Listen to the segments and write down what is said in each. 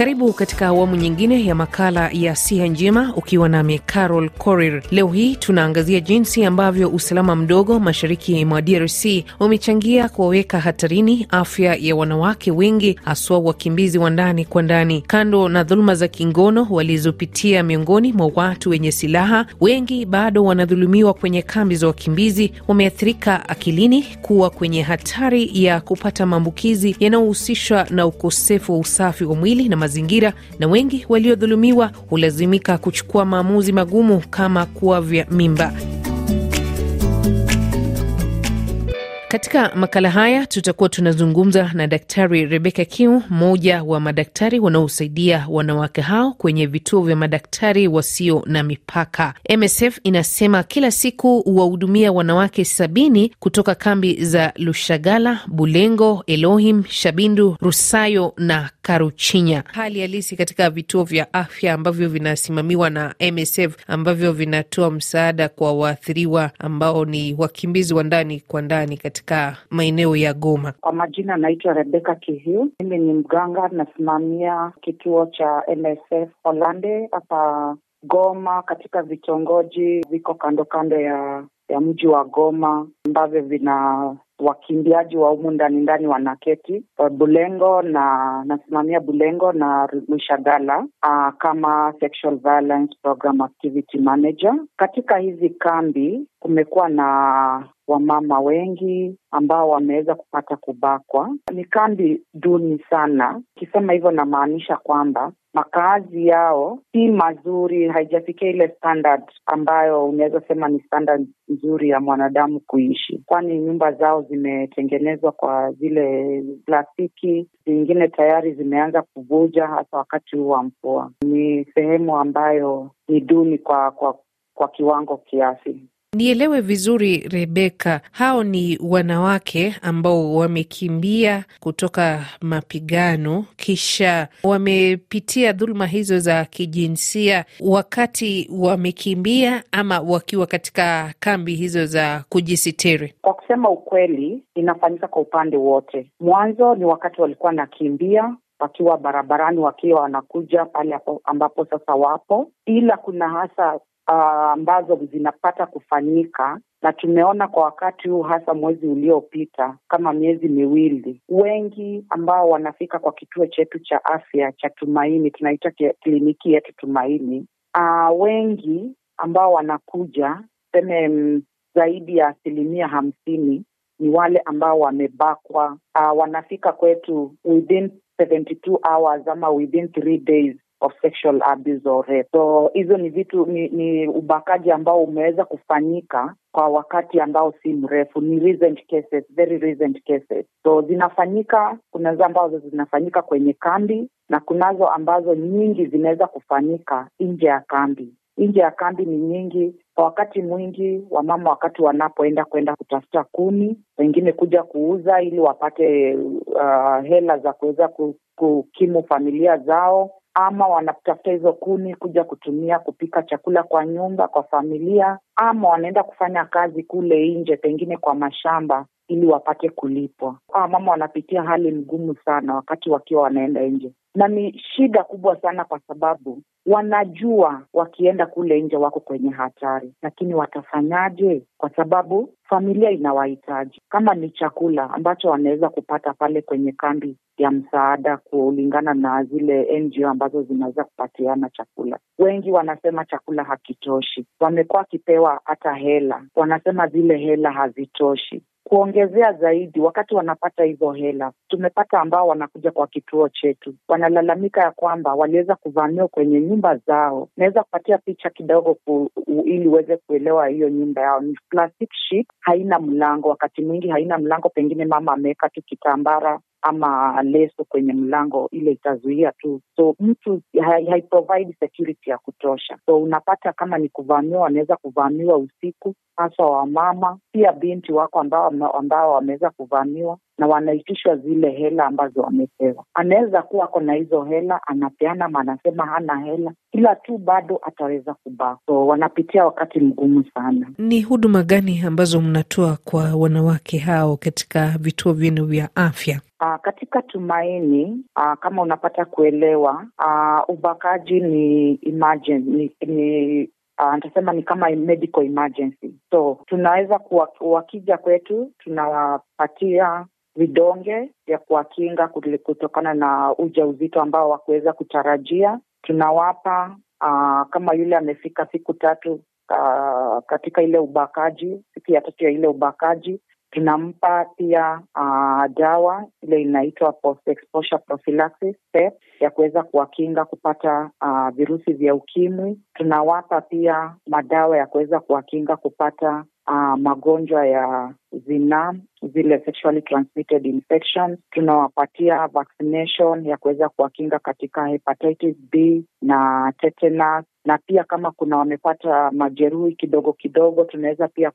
Karibu katika awamu nyingine ya makala ya siha njema, ukiwa nami Carol Korir. Leo hii tunaangazia jinsi ambavyo usalama mdogo mashariki mwa DRC umechangia kuwaweka hatarini afya ya wanawake wengi, haswa wakimbizi wa ndani kwa ndani. Kando na dhuluma za kingono walizopitia miongoni mwa watu wenye silaha, wengi bado wanadhulumiwa kwenye kambi za wakimbizi, wameathirika akilini, kuwa kwenye hatari ya kupata maambukizi yanayohusishwa na ukosefu wa usafi wa mwili na mazingira, na wengi waliodhulumiwa hulazimika kuchukua maamuzi magumu kama kuavya mimba. Katika makala haya tutakuwa tunazungumza na Daktari Rebecca Kiu, mmoja wa madaktari wanaosaidia wanawake hao kwenye vituo vya madaktari wasio na mipaka. MSF inasema kila siku huwahudumia wanawake sabini kutoka kambi za Lushagala, Bulengo, Elohim, Shabindu, Rusayo na Karuchinya. Hali halisi katika vituo vya afya ambavyo vinasimamiwa na MSF ambavyo vinatoa msaada kwa waathiriwa ambao ni wakimbizi wa ndani kwa ndani katika maeneo ya Goma. Kwa majina anaitwa Rebeka Kihiu. Mimi ni mganga, nasimamia kituo cha MSF Holande hapa Goma, katika vitongoji viko kando kando ya ya mji wa Goma ambavyo vina wakimbiaji wa humu ndani ndani wanaketi Bulengo na nasimamia Bulengo na Mshagala uh, kama sexual violence program activity manager. Katika hizi kambi kumekuwa na wamama wengi ambao wameweza kupata kubakwa. Ni kambi duni sana. Ukisema hivyo, namaanisha kwamba makazi yao si mazuri, haijafikia ile standard ambayo unaweza sema ni standard nzuri ya mwanadamu kuishi, kwani nyumba zao zimetengenezwa kwa zile plastiki, zingine tayari zimeanza kuvuja, hasa wakati huu wa mvua. Ni sehemu ambayo ni duni kwa kwa kwa kiwango kiasi. Nielewe vizuri Rebeka, hao ni wanawake ambao wamekimbia kutoka mapigano, kisha wamepitia dhuluma hizo za kijinsia wakati wamekimbia, ama wakiwa katika kambi hizo za kujisitiri? Kwa kusema ukweli, inafanyika kwa upande wote. Mwanzo ni wakati walikuwa nakimbia wakiwa barabarani, wakiwa wanakuja pale ambapo sasa wapo, ila kuna hasa Uh, ambazo zinapata kufanyika na tumeona kwa wakati huu hasa mwezi uliopita kama miezi miwili, wengi ambao wanafika kwa kituo chetu cha afya cha Tumaini, tunaita kliniki yetu Tumaini. Uh, wengi ambao wanakuja seme zaidi ya asilimia hamsini ni wale ambao wamebakwa. Uh, wanafika kwetu within 72 hours ama within three days of sexual abuse or rape. So hizo ni vitu ni, ni ubakaji ambao umeweza kufanyika kwa wakati ambao si mrefu, ni recent cases, very recent cases. So zinafanyika, kunazo ambazo zinafanyika kwenye kambi na kunazo ambazo nyingi zinaweza kufanyika nje ya kambi. Nje ya kambi ni nyingi. Kwa wakati mwingi wamama, wakati wanapoenda kwenda kutafuta kuni, wengine kuja kuuza ili wapate uh, hela za kuweza kukimu familia zao ama wanatafuta hizo kuni kuja kutumia kupika chakula kwa nyumba, kwa familia, ama wanaenda kufanya kazi kule nje, pengine kwa mashamba ili wapate kulipwa. Hawa mama wanapitia hali ngumu sana wakati wakiwa wanaenda nje, na ni shida kubwa sana kwa sababu wanajua wakienda kule nje wako kwenye hatari, lakini watafanyaje? Kwa sababu familia inawahitaji. Kama ni chakula ambacho wanaweza kupata pale kwenye kambi ya msaada, kulingana na zile NGO ambazo zinaweza kupatiana chakula, wengi wanasema chakula hakitoshi. Wamekuwa wakipewa hata hela, wanasema zile hela hazitoshi kuongezea zaidi, wakati wanapata hizo hela, tumepata ambao wanakuja kwa kituo chetu wanalalamika ya kwamba waliweza kuvamiwa kwenye nyumba zao. Naweza kupatia picha kidogo ku, u, ili uweze kuelewa hiyo nyumba yao. Ni plastic sheet, haina mlango, wakati mwingi haina mlango, pengine mama ameweka tu kitambara ama leso kwenye mlango, ile itazuia tu, so mtu haiprovide security ya kutosha. So unapata kama ni kuvamiwa, wanaweza kuvamiwa usiku, hasa wamama, pia binti wako ambao ambao wameweza kuvamiwa na wanaitishwa zile hela ambazo wamepewa. Anaweza kuwa ako na hizo hela anapeana, ma anasema hana hela, ila tu bado ataweza kubaka. So wanapitia wakati mgumu sana. Ni huduma gani ambazo mnatoa kwa wanawake hao katika vituo vyenu vya afya? Uh, katika Tumaini aa, kama unapata kuelewa aa, ubakaji ni emergency, ni, ni nitasema ni kama medical emergency, so tunaweza kuwa, wakija kwetu tunawapatia vidonge vya kuwakinga kutokana na uja uzito ambao wakuweza kutarajia. Tunawapa aa, kama yule amefika siku tatu aa, katika ile ubakaji, siku ya tatu ya ile ubakaji tunampa pia uh, dawa ile inaitwa post exposure prophylaxis step ya kuweza kuwakinga kupata uh, virusi vya ukimwi. Tunawapa pia madawa ya kuweza kuwakinga kupata uh, magonjwa ya zinaa, zile sexually transmitted infections. Tunawapatia vaccination ya kuweza kuwakinga katika hepatitis B na tetanus na pia kama kuna wamepata majeruhi kidogo kidogo, tunaweza pia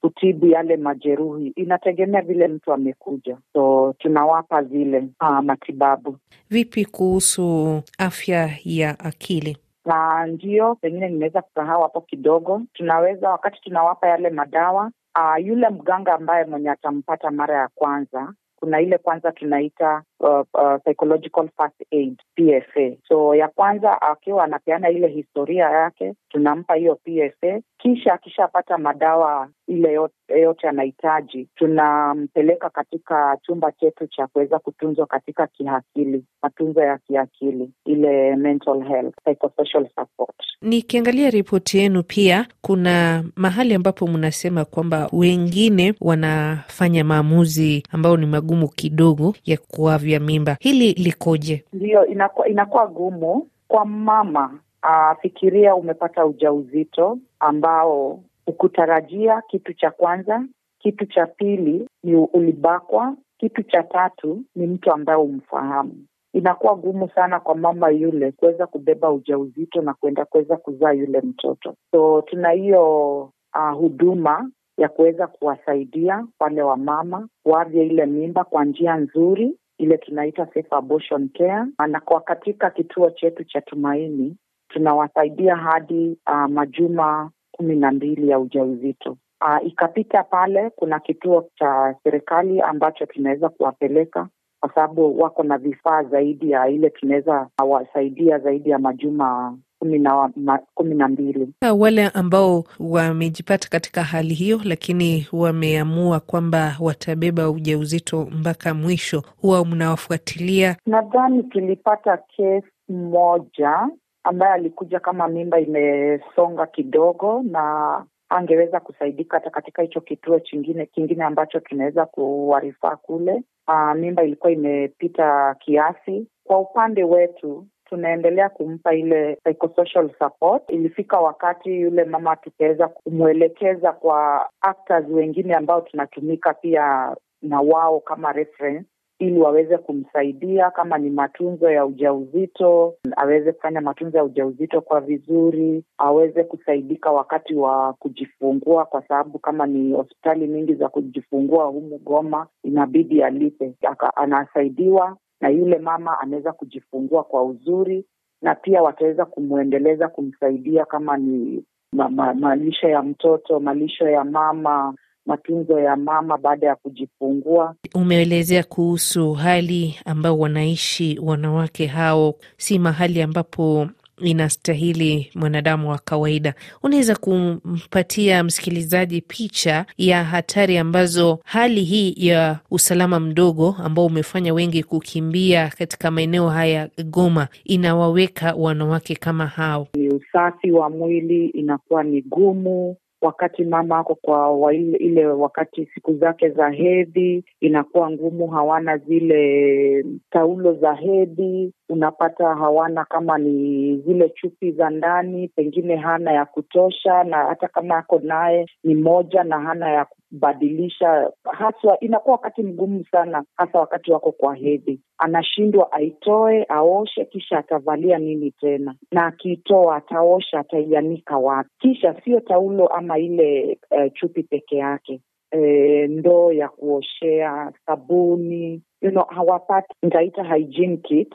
kutibu yale majeruhi. Inategemea vile mtu amekuja, so tunawapa zile uh, matibabu. Vipi kuhusu afya ya akili? Na ndio pengine nimeweza kusahau hapo kidogo, tunaweza wakati tunawapa yale madawa uh, yule mganga ambaye mwenye atampata mara ya kwanza kuna ile kwanza tunaita uh, uh, psychological first aid PFA. So ya kwanza akiwa anapeana ile historia yake, tunampa hiyo PFA, kisha akishapata madawa ile yote, anahitaji, tunampeleka katika chumba chetu cha kuweza kutunzwa katika kiakili, matunzo ya kiakili, ile mental health, psychosocial support. Nikiangalia ripoti yenu, pia kuna mahali ambapo mnasema kwamba wengine wanafanya maamuzi ambayo ni magumu kidogo ya kuavya mimba. Hili likoje? Ndiyo, inakuwa, inakuwa gumu kwa mama. Uh, fikiria umepata ujauzito ambao ukutarajia. Kitu cha kwanza, kitu cha pili ni ulibakwa, kitu cha tatu ni mtu ambaye umfahamu. Inakuwa gumu sana kwa mama yule kuweza kubeba ujauzito na kuenda kuweza kuzaa yule mtoto. So tuna hiyo uh, huduma ya kuweza kuwasaidia wale wamama kuavya ile mimba kwa njia nzuri, ile tunaita safe abortion care. Na kwa katika kituo chetu cha Tumaini tunawasaidia hadi uh, majuma kumi na mbili ya ujauzito. Uh, ikapita pale, kuna kituo cha serikali ambacho tunaweza kuwapeleka kwa sababu wako na vifaa zaidi ya ile tunaweza wasaidia zaidi ya majuma kumi na kumi na mbili. Wale ambao wamejipata katika hali hiyo, lakini wameamua kwamba watabeba ujauzito mpaka mwisho, huwa mnawafuatilia? Nadhani tulipata kesi moja ambaye alikuja kama mimba imesonga kidogo na angeweza kusaidika hata katika hicho kituo chingine kingine ambacho tunaweza kuwarifaa kule. Aa, mimba ilikuwa imepita kiasi. Kwa upande wetu tunaendelea kumpa ile psychosocial support. Ilifika wakati yule mama tukaweza kumwelekeza kwa actors wengine ambao tunatumika pia na wao kama reference ili waweze kumsaidia kama ni matunzo ya ujauzito, aweze kufanya matunzo ya ujauzito kwa vizuri, aweze kusaidika wakati wa kujifungua, kwa sababu kama ni hospitali nyingi za kujifungua humu Goma inabidi alipe. Anasaidiwa na yule mama anaweza kujifungua kwa uzuri, na pia wataweza kumwendeleza kumsaidia kama ni ma, ma, malisho ya mtoto, malisho ya mama matunzo ya mama baada ya kujifungua. Umeelezea kuhusu hali ambao wanaishi wanawake hao, si mahali ambapo inastahili mwanadamu wa kawaida. Unaweza kumpatia msikilizaji picha ya hatari ambazo hali hii ya usalama mdogo ambao umefanya wengi kukimbia katika maeneo haya Goma inawaweka wanawake kama hao? Ni usafi wa mwili inakuwa ni gumu wakati mama ako kwa wa ile, wakati siku zake za hedhi inakuwa ngumu, hawana zile taulo za hedhi, unapata hawana kama ni zile chupi za ndani, pengine hana ya kutosha, na hata kama ako naye ni moja na hana ya kubadilisha. Haswa inakuwa wakati mgumu sana, hasa wakati wako kwa hedhi, anashindwa aitoe, aoshe, kisha atavalia nini tena, na akiitoa ataosha, ataianika wapi? Kisha sio taulo ama ile uh, chupi peke yake E, ndoo ya kuoshea, sabuni you know, hawapati nitaita hygiene kit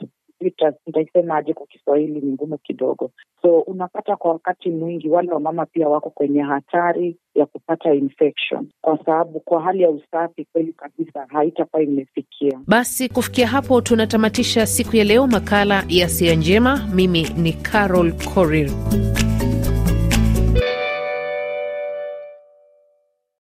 nitaisema aje kwa Kiswahili, ni ngumu kidogo. So unapata kwa wakati mwingi wale wamama pia wako kwenye hatari ya kupata infection, kwa sababu kwa hali ya usafi kweli kabisa haitakuwa imefikia. Basi kufikia hapo tunatamatisha siku ya leo makala ya Sia Njema. Mimi ni Carol Korir.